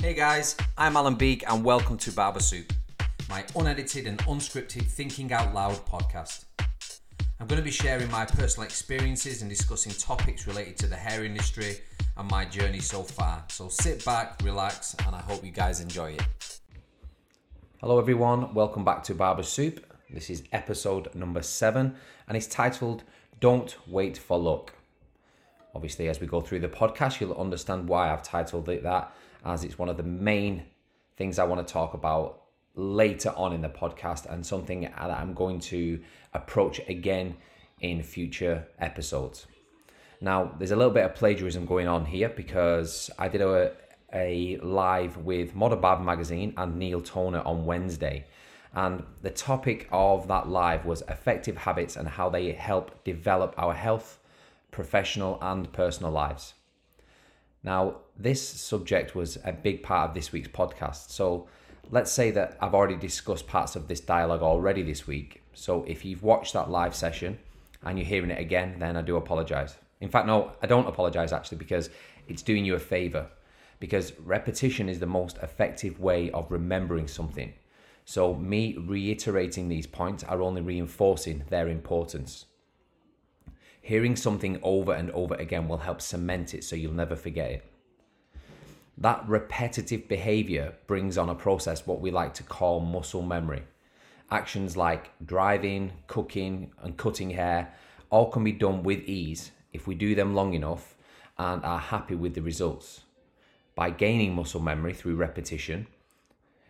Hey guys, I'm Alan Beek and welcome to Barber Soup, my unedited and unscripted thinking out loud podcast. I'm going to be sharing my personal experiences and discussing topics related to the hair industry and my journey so far. So sit back, relax, and I hope you guys enjoy it. Hello everyone, welcome back to Barber Soup. This is episode number seven and it's titled Don't Wait for Luck. Obviously, as we go through the podcast, you'll understand why I've titled it that, as it's one of the main things I want to talk about later on in the podcast and something that I'm going to approach again in future episodes. Now, there's a little bit of plagiarism going on here because I did a, a live with Modern Barber Magazine and Neil Toner on Wednesday. And the topic of that live was effective habits and how they help develop our health, professional, and personal lives. Now, this subject was a big part of this week's podcast. So, let's say that I've already discussed parts of this dialogue already this week. So, if you've watched that live session and you're hearing it again, then I do apologize. In fact, no, I don't apologize actually because it's doing you a favor. Because repetition is the most effective way of remembering something. So, me reiterating these points are only reinforcing their importance. Hearing something over and over again will help cement it so you'll never forget it. That repetitive behavior brings on a process what we like to call muscle memory. Actions like driving, cooking, and cutting hair all can be done with ease if we do them long enough and are happy with the results. By gaining muscle memory through repetition,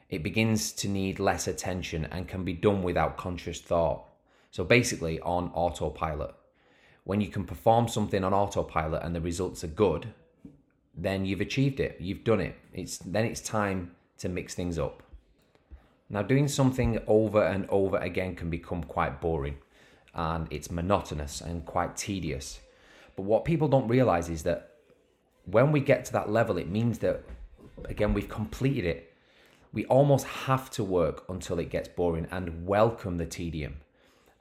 it begins to need less attention and can be done without conscious thought. So basically, on autopilot. When you can perform something on autopilot and the results are good, then you've achieved it. You've done it. It's then it's time to mix things up. Now, doing something over and over again can become quite boring and it's monotonous and quite tedious. But what people don't realize is that when we get to that level, it means that, again, we've completed it. We almost have to work until it gets boring and welcome the tedium.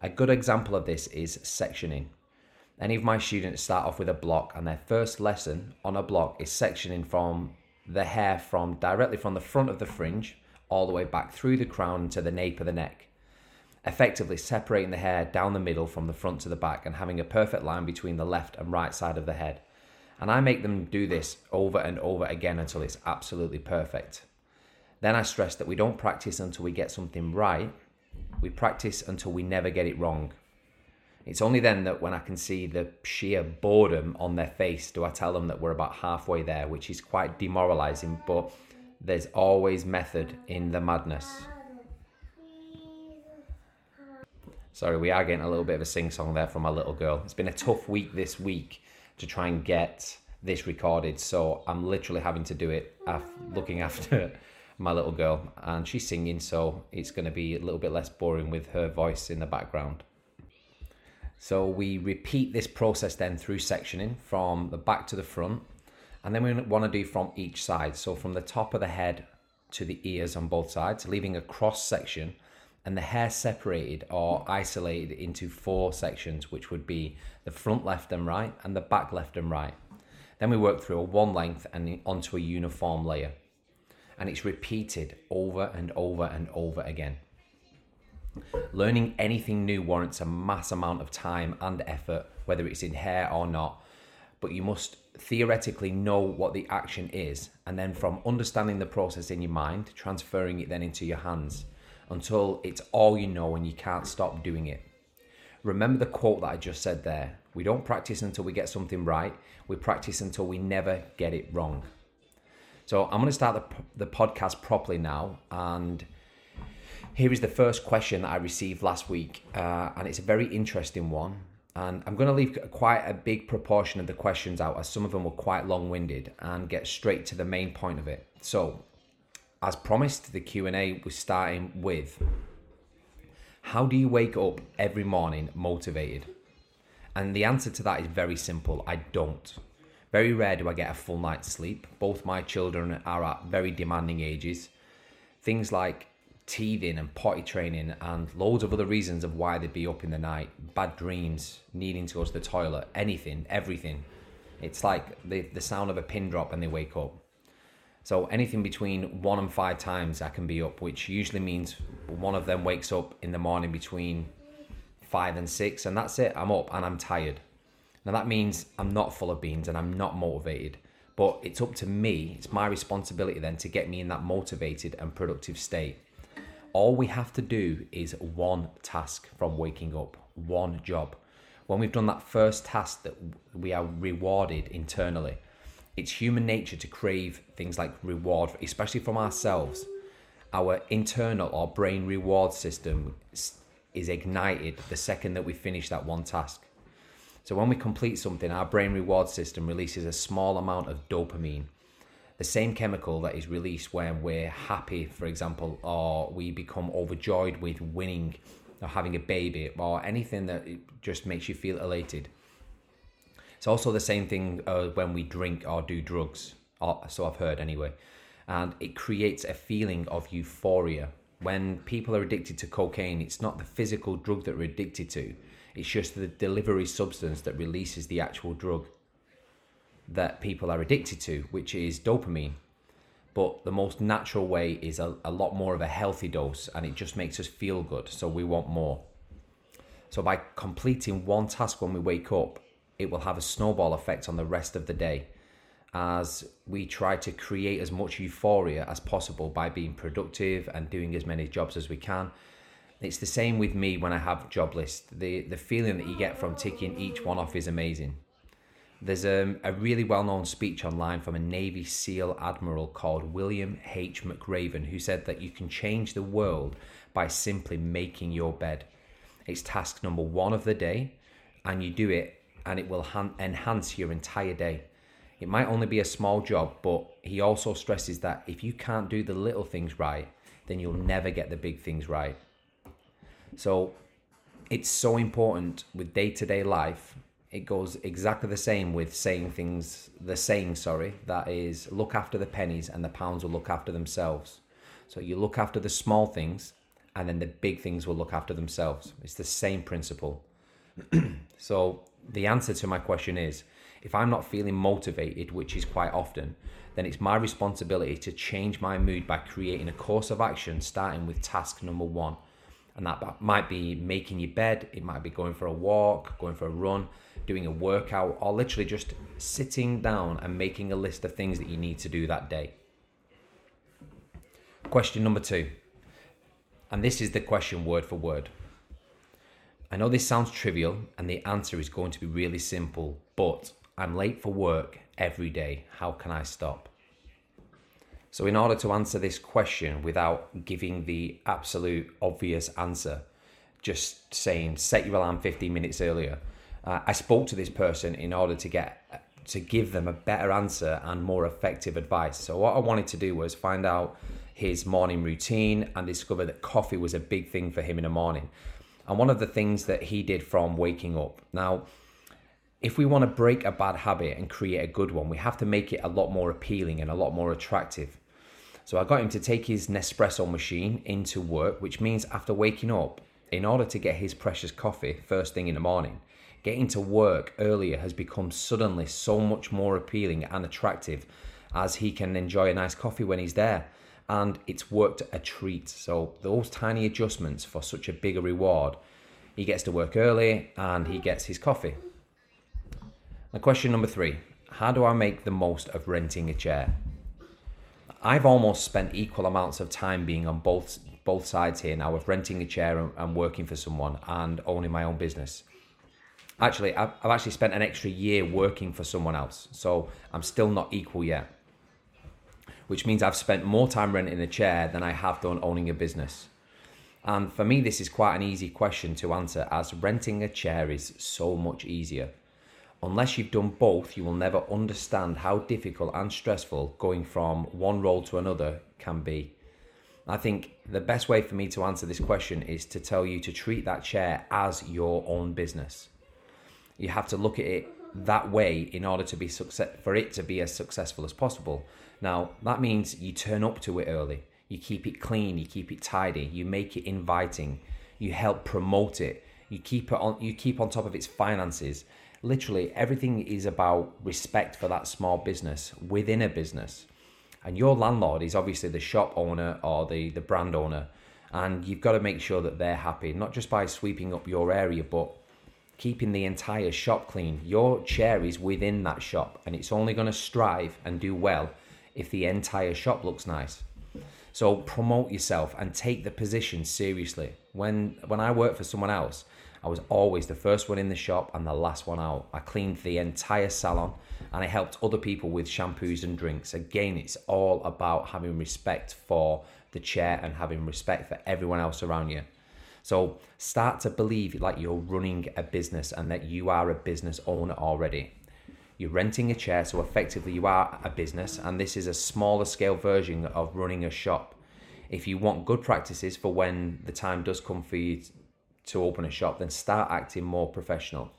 A good example of this is sectioning. Any of my students start off with a block, and their first lesson on a block is sectioning from the hair from directly from the front of the fringe all the way back through the crown to the nape of the neck, effectively separating the hair down the middle from the front to the back and having a perfect line between the left and right side of the head. And I make them do this over and over again until it's absolutely perfect. Then I stress that we don't practice until we get something right, we practice until we never get it wrong. It's only then that when I can see the sheer boredom on their face do I tell them that we're about halfway there, which is quite demoralizing, but there's always method in the madness. Sorry, we are getting a little bit of a sing song there from my little girl. It's been a tough week this week to try and get this recorded, so I'm literally having to do it looking after my little girl, and she's singing, so it's going to be a little bit less boring with her voice in the background. So we repeat this process then through sectioning from the back to the front, and then we want to do from each side. So from the top of the head to the ears on both sides, leaving a cross section and the hair separated or isolated into four sections, which would be the front left and right and the back left and right. Then we work through a one length and onto a uniform layer. And it's repeated over and over and over again. Learning anything new warrants a mass amount of time and effort, whether it's in hair or not. But you must theoretically know what the action is, and then from understanding the process in your mind, transferring it then into your hands until it's all you know and you can't stop doing it. Remember the quote that I just said there we don't practice until we get something right, we practice until we never get it wrong. So I'm going to start the, the podcast properly now. And here is the first question that I received last week. Uh, and it's a very interesting one. And I'm going to leave quite a big proportion of the questions out as some of them were quite long-winded and get straight to the main point of it. So as promised, the Q&A was starting with how do you wake up every morning motivated? And the answer to that is very simple. I don't. Very rare do I get a full night's sleep. Both my children are at very demanding ages. Things like teething and potty training and loads of other reasons of why they'd be up in the night. Bad dreams, needing to go to the toilet, anything, everything. It's like the, the sound of a pin drop and they wake up. So anything between one and five times I can be up, which usually means one of them wakes up in the morning between five and six, and that's it. I'm up and I'm tired. Now that means I'm not full of beans and I'm not motivated. But it's up to me, it's my responsibility then to get me in that motivated and productive state. All we have to do is one task from waking up, one job. When we've done that first task that we are rewarded internally, it's human nature to crave things like reward, especially from ourselves. Our internal or brain reward system is ignited the second that we finish that one task. So when we complete something, our brain reward system releases a small amount of dopamine, the same chemical that is released when we're happy, for example, or we become overjoyed with winning or having a baby or anything that just makes you feel elated. It's also the same thing uh, when we drink or do drugs, or, so I've heard anyway. And it creates a feeling of euphoria. When people are addicted to cocaine, it's not the physical drug that we're addicted to, it's just the delivery substance that releases the actual drug that people are addicted to, which is dopamine. But the most natural way is a, a lot more of a healthy dose and it just makes us feel good. So we want more. So by completing one task when we wake up, it will have a snowball effect on the rest of the day as we try to create as much euphoria as possible by being productive and doing as many jobs as we can. It's the same with me when I have job lists. The the feeling that you get from ticking each one off is amazing. There's a, a really well known speech online from a Navy SEAL admiral called William H. McRaven who said that you can change the world by simply making your bed. It's task number one of the day, and you do it and it will han- enhance your entire day. It might only be a small job, but he also stresses that if you can't do the little things right, then you'll never get the big things right. So it's so important with day to day life. It goes exactly the same with saying things, the saying, sorry, that is, look after the pennies and the pounds will look after themselves. So you look after the small things and then the big things will look after themselves. It's the same principle. so the answer to my question is if I'm not feeling motivated, which is quite often, then it's my responsibility to change my mood by creating a course of action starting with task number one. And that might be making your bed, it might be going for a walk, going for a run, doing a workout, or literally just sitting down and making a list of things that you need to do that day. Question number two. And this is the question word for word. I know this sounds trivial and the answer is going to be really simple, but I'm late for work every day. How can I stop? So, in order to answer this question without giving the absolute obvious answer, just saying set your alarm 15 minutes earlier, uh, I spoke to this person in order to get to give them a better answer and more effective advice. So, what I wanted to do was find out his morning routine and discover that coffee was a big thing for him in the morning and one of the things that he did from waking up. Now, if we want to break a bad habit and create a good one, we have to make it a lot more appealing and a lot more attractive. So I got him to take his Nespresso machine into work, which means after waking up, in order to get his precious coffee first thing in the morning, getting to work earlier has become suddenly so much more appealing and attractive as he can enjoy a nice coffee when he's there and it's worked a treat. So those tiny adjustments for such a bigger reward. He gets to work early and he gets his coffee. Now, question number three How do I make the most of renting a chair? I've almost spent equal amounts of time being on both both sides here now of renting a chair and, working for someone and owning my own business. Actually, I've, I've actually spent an extra year working for someone else, so I'm still not equal yet which means I've spent more time renting a chair than I have done owning a business. And for me, this is quite an easy question to answer as renting a chair is so much easier. Unless you've done both, you will never understand how difficult and stressful going from one role to another can be. I think the best way for me to answer this question is to tell you to treat that chair as your own business. You have to look at it that way in order to be success for it to be as successful as possible. Now, that means you turn up to it early, you keep it clean, you keep it tidy, you make it inviting, you help promote it, you keep it on you keep on top of its finances. Literally everything is about respect for that small business within a business. And your landlord is obviously the shop owner or the, the brand owner. And you've got to make sure that they're happy, not just by sweeping up your area, but keeping the entire shop clean. Your chair is within that shop and it's only going to strive and do well if the entire shop looks nice. So promote yourself and take the position seriously. When when I worked for someone else, I was always the first one in the shop and the last one out. I cleaned the entire salon and I helped other people with shampoos and drinks. Again, it's all about having respect for the chair and having respect for everyone else around you. So start to believe like you're running a business and that you are a business owner already. You're renting a chair, so effectively you are a business, and this is a smaller scale version of running a shop. If you want good practices for when the time does come for you to open a shop, then start acting more professional.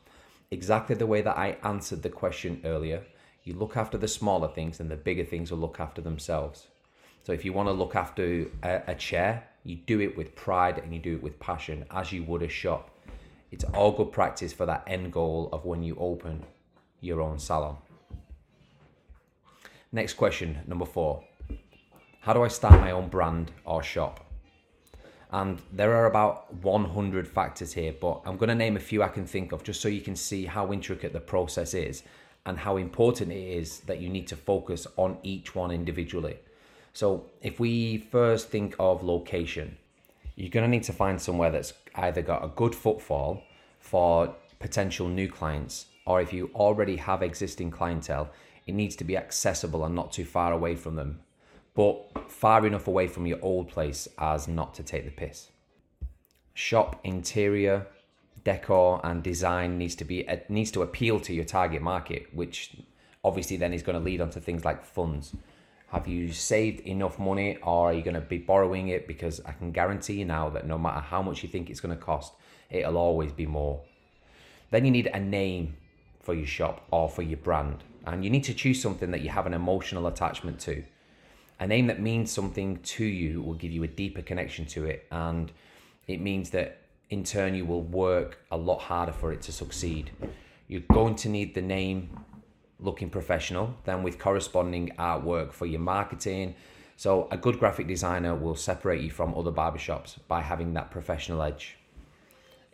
Exactly the way that I answered the question earlier. You look after the smaller things, and the bigger things will look after themselves. So if you want to look after a, a chair, you do it with pride and you do it with passion as you would a shop. It's all good practice for that end goal of when you open your own salon. Next question, number four. How do I start my own brand or shop? And there are about 100 factors here, but I'm going to name a few I can think of just so you can see how intricate the process is and how important it is that you need to focus on each one individually. So, if we first think of location, you're going to need to find somewhere that's either got a good footfall for potential new clients, or if you already have existing clientele, it needs to be accessible and not too far away from them but far enough away from your old place as not to take the piss. Shop interior, decor, and design needs to be uh, needs to appeal to your target market, which obviously then is going to lead on to things like funds. Have you saved enough money, or are you going to be borrowing it? Because I can guarantee you now that no matter how much you think it's going to cost, it'll always be more. Then you need a name for your shop or for your brand, and you need to choose something that you have an emotional attachment to a name that means something to you will give you a deeper connection to it and it means that in turn you will work a lot harder for it to succeed you're going to need the name looking professional then with corresponding artwork for your marketing so a good graphic designer will separate you from other barbershops by having that professional edge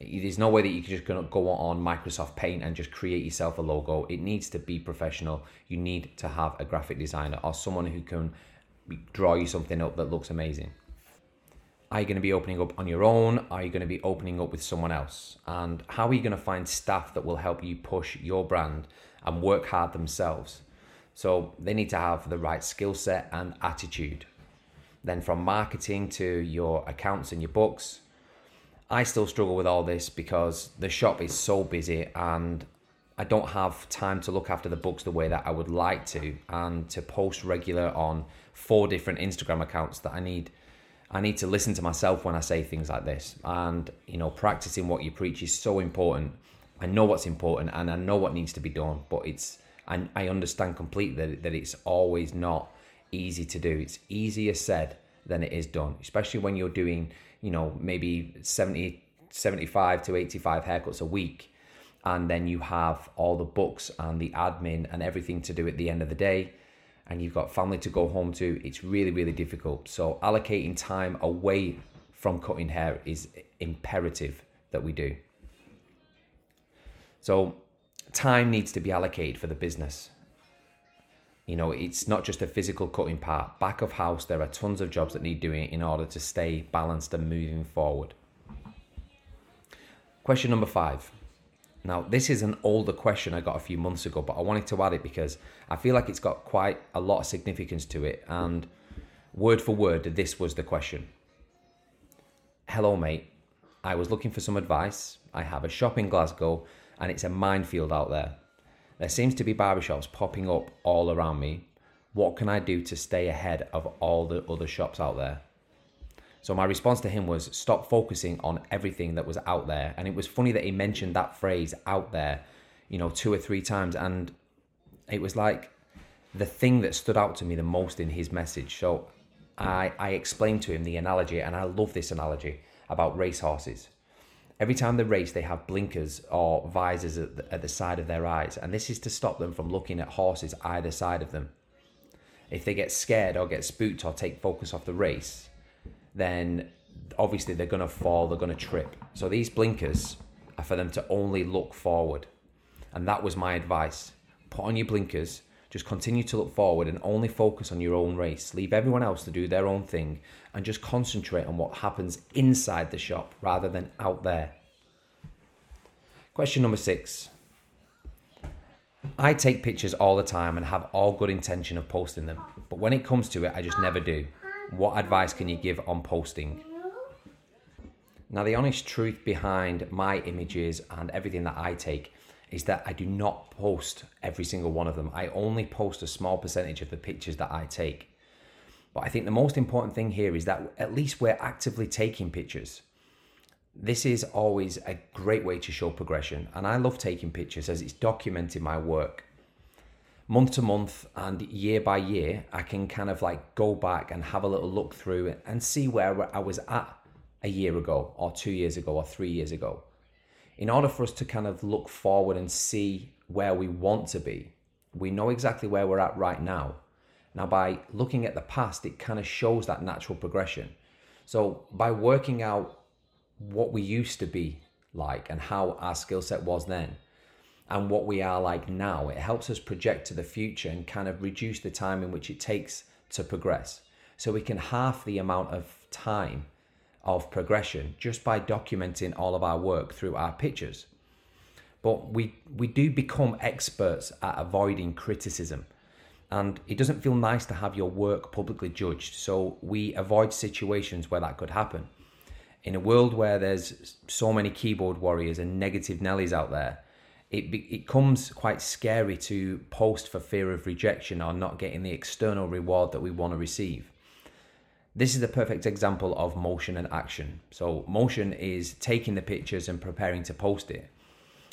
there's no way that you can just go on Microsoft Paint and just create yourself a logo. It needs to be professional. You need to have a graphic designer or someone who can draw you something up that looks amazing. Are you going to be opening up on your own? Are you going to be opening up with someone else? And how are you going to find staff that will help you push your brand and work hard themselves? So they need to have the right skill set and attitude. Then from marketing to your accounts and your books, I still struggle with all this because the shop is so busy and I don't have time to look after the books the way that I would like to and to post regular on four different Instagram accounts that I need I need to listen to myself when I say things like this. And you know, practicing what you preach is so important. I know what's important and I know what needs to be done, but it's and I understand completely that, that it's always not easy to do. It's easier said than it is done, especially when you're doing, you know, maybe 70 75 to 85 haircuts a week and then you have all the books and the admin and everything to do at the end of the day and you've got family to go home to. It's really really difficult. So allocating time away from cutting hair is imperative that we do so time needs to be allocated for the business you know it's not just a physical cutting part back of house there are tons of jobs that need doing in order to stay balanced and moving forward question number 5 now, this is an older question I got a few months ago, but I wanted to add it because I feel like it's got quite a lot of significance to it. And word for word, this was the question Hello, mate. I was looking for some advice. I have a shop in Glasgow and it's a minefield out there. There seems to be barbershops popping up all around me. What can I do to stay ahead of all the other shops out there? So my response to him was stop focusing on everything that was out there. And it was funny that he mentioned that phrase out there, you know, two or three times. And it was like the thing that stood out to me the most in his message. So I, I explained to him the analogy, and I love this analogy about racehorses. Every time they race, they have blinkers or visors at the, at the side of their eyes, and this is to stop them from looking at horses either side of them. if they get scared or get spooked or take focus off the race, then obviously they're going to fall, they're going to trip. So these blinkers are for them to only look forward. And that was my advice. Put on your blinkers, just continue to look forward and only focus on your own race. Leave everyone else to do their own thing and just concentrate on what happens inside the shop rather than out there. Question number six. I take pictures all the time and have all good intention of posting them, but when it comes to it, I just never do. What advice can you give on posting? Now, the honest truth behind my images and everything that I take is that I do not post every single one of them. I only post a small percentage of the pictures that I take. But I think the most important thing here is that at least we're actively taking pictures. This is always a great way to show progression, and I love taking pictures as it's documenting my work. Month to month and year by year, I can kind of like go back and have a little look through and see where I was at a year ago, or two years ago, or three years ago in order for us to kind of look forward and see where we want to be, we know exactly where we're at right now. Now, by looking at the past, it kind of shows that natural progression. So, by working out what we used to be like and how our skill set was then and what we are like now, it helps us project to the future and kind of reduce the time in which it takes to progress. So, we can half the amount of time of progression just by documenting all of our work through our pictures. But we, we do become experts at avoiding criticism. And it doesn't feel nice to have your work publicly judged. So we avoid situations where that could happen. In a world where there's so many keyboard warriors and negative Nellies out there, it it comes quite scary to post for fear of rejection or not getting the external reward that we want to receive. This is the perfect example of motion and action. So, motion is taking the pictures and preparing to post it.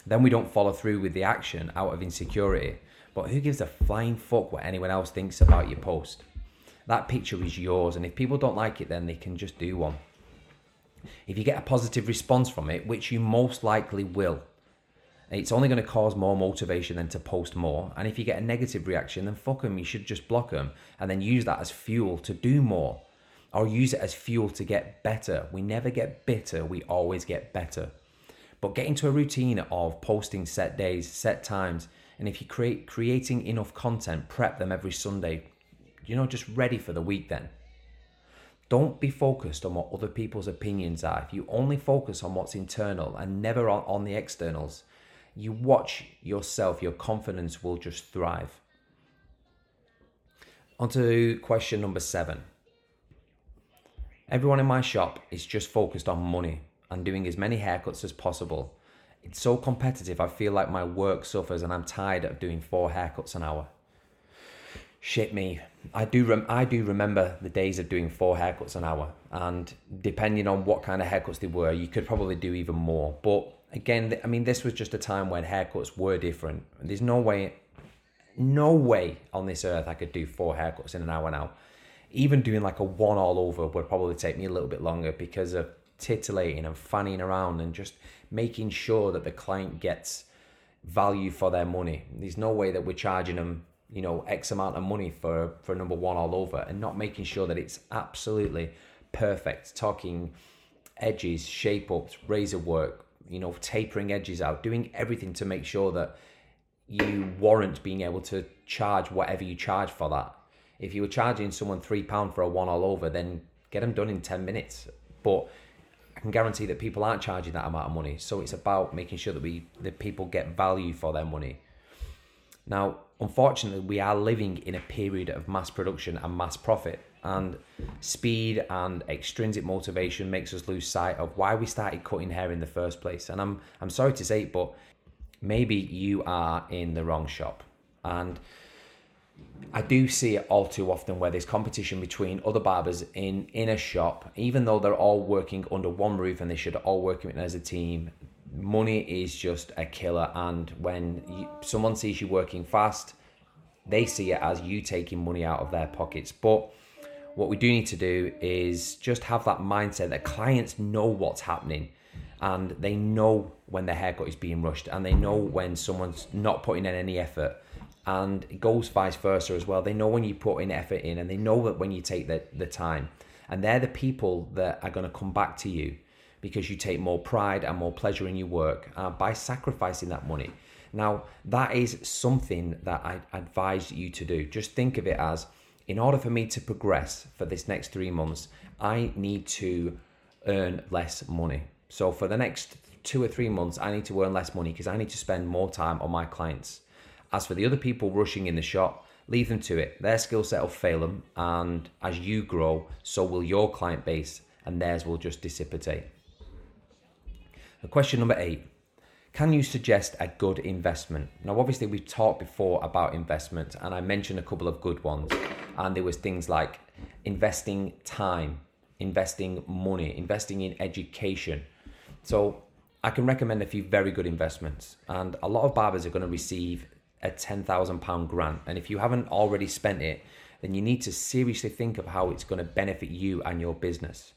Then we don't follow through with the action out of insecurity. But who gives a flying fuck what anyone else thinks about your post? That picture is yours, and if people don't like it, then they can just do one. If you get a positive response from it, which you most likely will, it's only going to cause more motivation than to post more. And if you get a negative reaction, then fuck them, you should just block them and then use that as fuel to do more or use it as fuel to get better. We never get bitter, we always get better. But get into a routine of posting set days, set times, and if you create creating enough content, prep them every Sunday. You know, just ready for the week then. Don't be focused on what other people's opinions are. If you only focus on what's internal and never on, on the externals, you watch yourself, your confidence will just thrive. On to question number seven. Everyone in my shop is just focused on money and doing as many haircuts as possible. It's so competitive, I feel like my work suffers and I'm tired of doing four haircuts an hour. Shit me. I do rem- I do remember the days of doing four haircuts an hour and depending on what kind of haircuts they were, you could probably do even more. But again, I mean this was just a time when haircuts were different. There's no way no way on this earth I could do four haircuts in an hour now even doing like a one all over would probably take me a little bit longer because of titillating and fanning around and just making sure that the client gets value for their money. There's no way that we're charging them, you know, X amount of money for for number one all over and not making sure that it's absolutely perfect. Talking edges, shape ups, razor work, you know, tapering edges out, doing everything to make sure that you warrant being able to charge whatever you charge for that if you were charging someone three pound for a one all over, then get them done in ten minutes. But I can guarantee that people aren't charging that amount of money. So it's about making sure that we that people get value for their money. Now, unfortunately, we are living in a period of mass production and mass profit, and speed and extrinsic motivation makes us lose sight of why we started cutting hair in the first place. And I'm I'm sorry to say it, but maybe you are in the wrong shop. And I do see it all too often where there's competition between other barbers in in a shop, even though they're all working under one roof and they should all work as a team. Money is just a killer, and when you, someone sees you working fast, they see it as you taking money out of their pockets. But what we do need to do is just have that mindset that clients know what's happening and they know when their haircut is being rushed and they know when someone's not putting in any effort And it goes vice versa as well. They know when you put in effort in and they know that when you take the, the time. And they're the people that are going to come back to you because you take more pride and more pleasure in your work uh, by sacrificing that money. Now, that is something that I advise you to do. Just think of it as in order for me to progress for this next three months, I need to earn less money. So for the next two or three months, I need to earn less money because I need to spend more time on my clients. As for the other people rushing in the shop, leave them to it. Their skill set will fail them, and as you grow, so will your client base, and theirs will just dissipate. Question number eight Can you suggest a good investment? Now, obviously, we've talked before about investment, and I mentioned a couple of good ones. And there was things like investing time, investing money, investing in education. So, I can recommend a few very good investments, and a lot of barbers are going to receive a £10,000 grant. And if you haven't already spent it, then you need to seriously think of how it's going to benefit you and your business.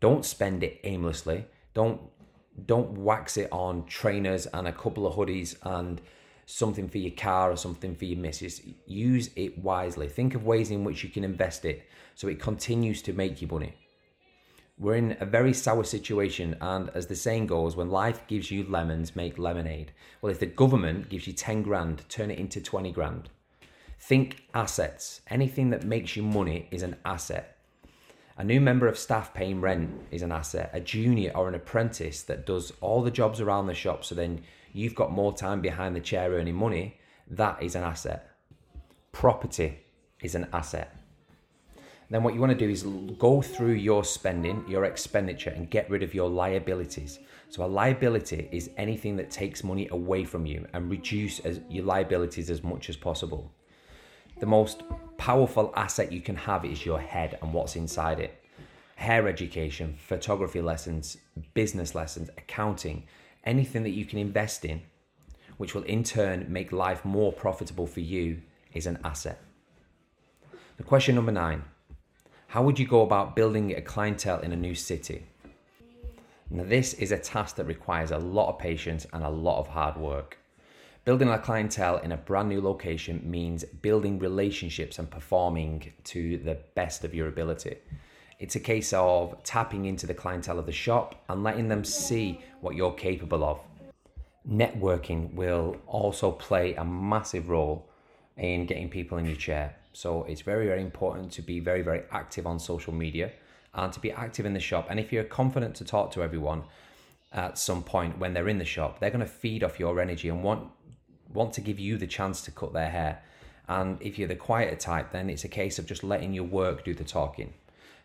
Don't spend it aimlessly. Don't don't wax it on trainers and a couple of hoodies and something for your car or something for your missus. Use it wisely. Think of ways in which you can invest it so it continues to make you money. We're in a very sour situation, and as the saying goes, when life gives you lemons, make lemonade. Well, if the government gives you 10 grand, turn it into 20 grand. Think assets. Anything that makes you money is an asset. A new member of staff paying rent is an asset. A junior or an apprentice that does all the jobs around the shop, so then you've got more time behind the chair earning money, that is an asset. Property is an asset. Then what you want to do is go through your spending, your expenditure, and get rid of your liabilities. So a liability is anything that takes money away from you and reduce as, your liabilities as much as possible. The most powerful asset you can have is your head and what's inside it. Hair education, photography lessons, business lessons, accounting, anything that you can invest in, which will in turn make life more profitable for you, is an asset. The question number nine How would you go about building a clientele in a new city? Now, this is a task that requires a lot of patience and a lot of hard work. Building a clientele in a brand new location means building relationships and performing to the best of your ability. It's a case of tapping into the clientele of the shop and letting them see what you're capable of. Networking will also play a massive role in getting people in your chair. So it's very, very important to be very, very active on social media and to be active in the shop. And if you're confident to talk to everyone at some point when they're in the shop, they're going to feed off your energy and want want to give you the chance to cut their hair. And if you're the quieter type, then it's a case of just letting your work do the talking.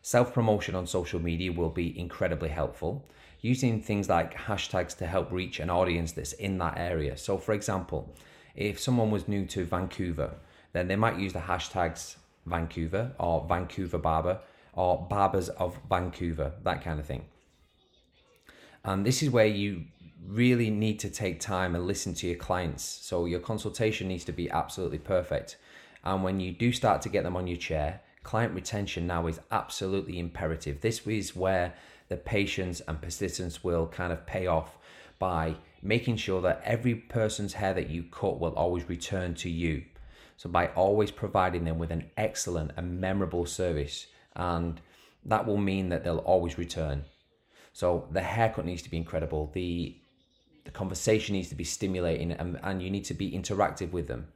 Self promotion on social media will be incredibly helpful. Using things like hashtags to help reach an audience that's in that area. So, for example, if someone was new to Vancouver, then they might use the hashtags Vancouver or Vancouver Barber or Barbers of Vancouver, that kind of thing. And this is where you really need to take time and listen to your clients. So your consultation needs to be absolutely perfect. And when you do start to get them on your chair, client retention now is absolutely imperative. This is where the patience and persistence will kind of pay off by making sure that every person's hair that you cut will always return to you. So by always providing them with an excellent and memorable service, and that will mean that they'll always return. So the haircut needs to be incredible. The the conversation needs to be stimulating and, and you need to be interactive with them.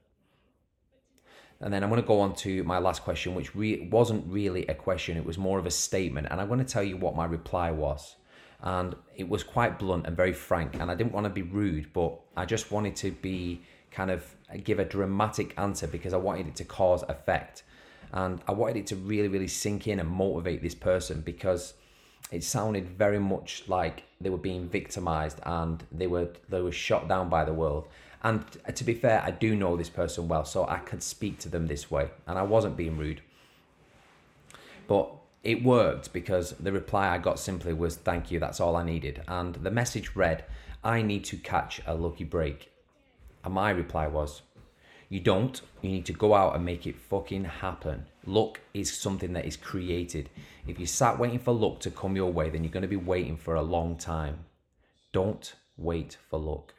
And then I'm going to go on to my last question, which re- wasn't really a question, it was more of a statement. And I'm going to tell you what my reply was. And it was quite blunt and very frank. And I didn't want to be rude, but I just wanted to be kind of give a dramatic answer because I wanted it to cause effect. And I wanted it to really, really sink in and motivate this person because it sounded very much like they were being victimized and they were they were shot down by the world. And to be fair, I do know this person well, so I could speak to them this way, and I wasn't being rude. But it worked because the reply I got simply was "Thank you, that's all I needed," and the message read, "I need to catch a lucky break," and my reply was, "You don't. You need to go out and make it fucking happen." Luck is something that is created. If you sat waiting for luck to come your way, then you're going to be waiting for a long time. Don't wait for luck.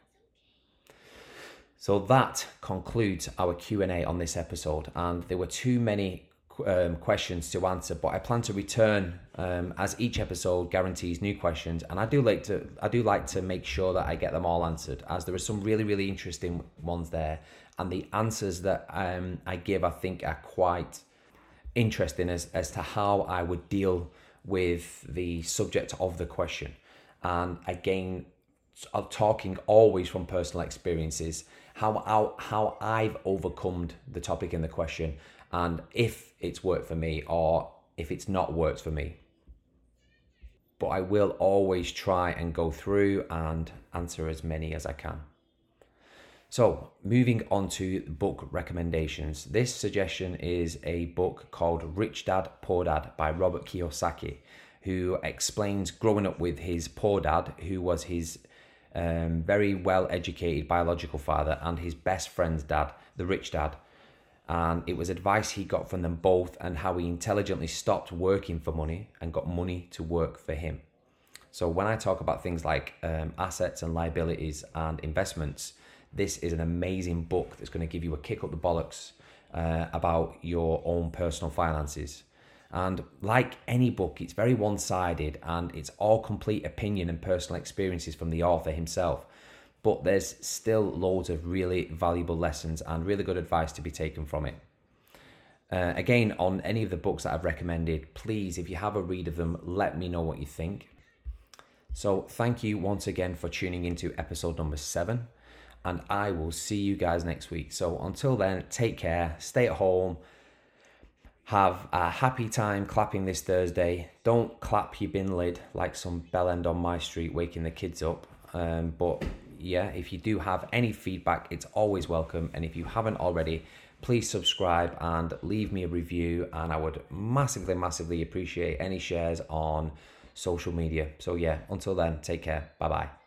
So that concludes our Q&A on this episode and there were too many um, questions to answer, but I plan to return um, as each episode guarantees new questions, and I do like to I do like to make sure that I get them all answered, as there are some really really interesting ones there, and the answers that um, I give I think are quite interesting as as to how I would deal with the subject of the question, and again, I'm talking always from personal experiences how how, how I've overcome the topic in the question and if it's worked for me or if it's not worked for me. But I will always try and go through and answer as many as I can. So, moving on to book recommendations. This suggestion is a book called Rich Dad Poor Dad by Robert Kiyosaki, who explains growing up with his poor dad, who was his um, very well educated biological father, and his best friend's dad, the rich dad, and it was advice he got from them both and how he intelligently stopped working for money and got money to work for him. So when I talk about things like um, assets and liabilities and investments, this is an amazing book that's going to give you a kick up the bollocks uh, about your own personal finances. And like any book, it's very one sided and it's all complete opinion and personal experiences from the author himself but there's still loads of really valuable lessons and really good advice to be taken from it. Uh, again, on any of the books that I've recommended, please, if you have a read of them, let me know what you think. So, thank you once again for tuning into episode number seven, and I will see you guys next week. So, until then, take care, stay at home, have a happy time clapping this Thursday. Don't clap your bin lid like some bell end on my street, waking the kids up. Um, but yeah, if you do have any feedback, it's always welcome. And if you haven't already, please subscribe and leave me a review. And I would massively, massively appreciate any shares on social media. So, yeah, until then, take care. Bye bye.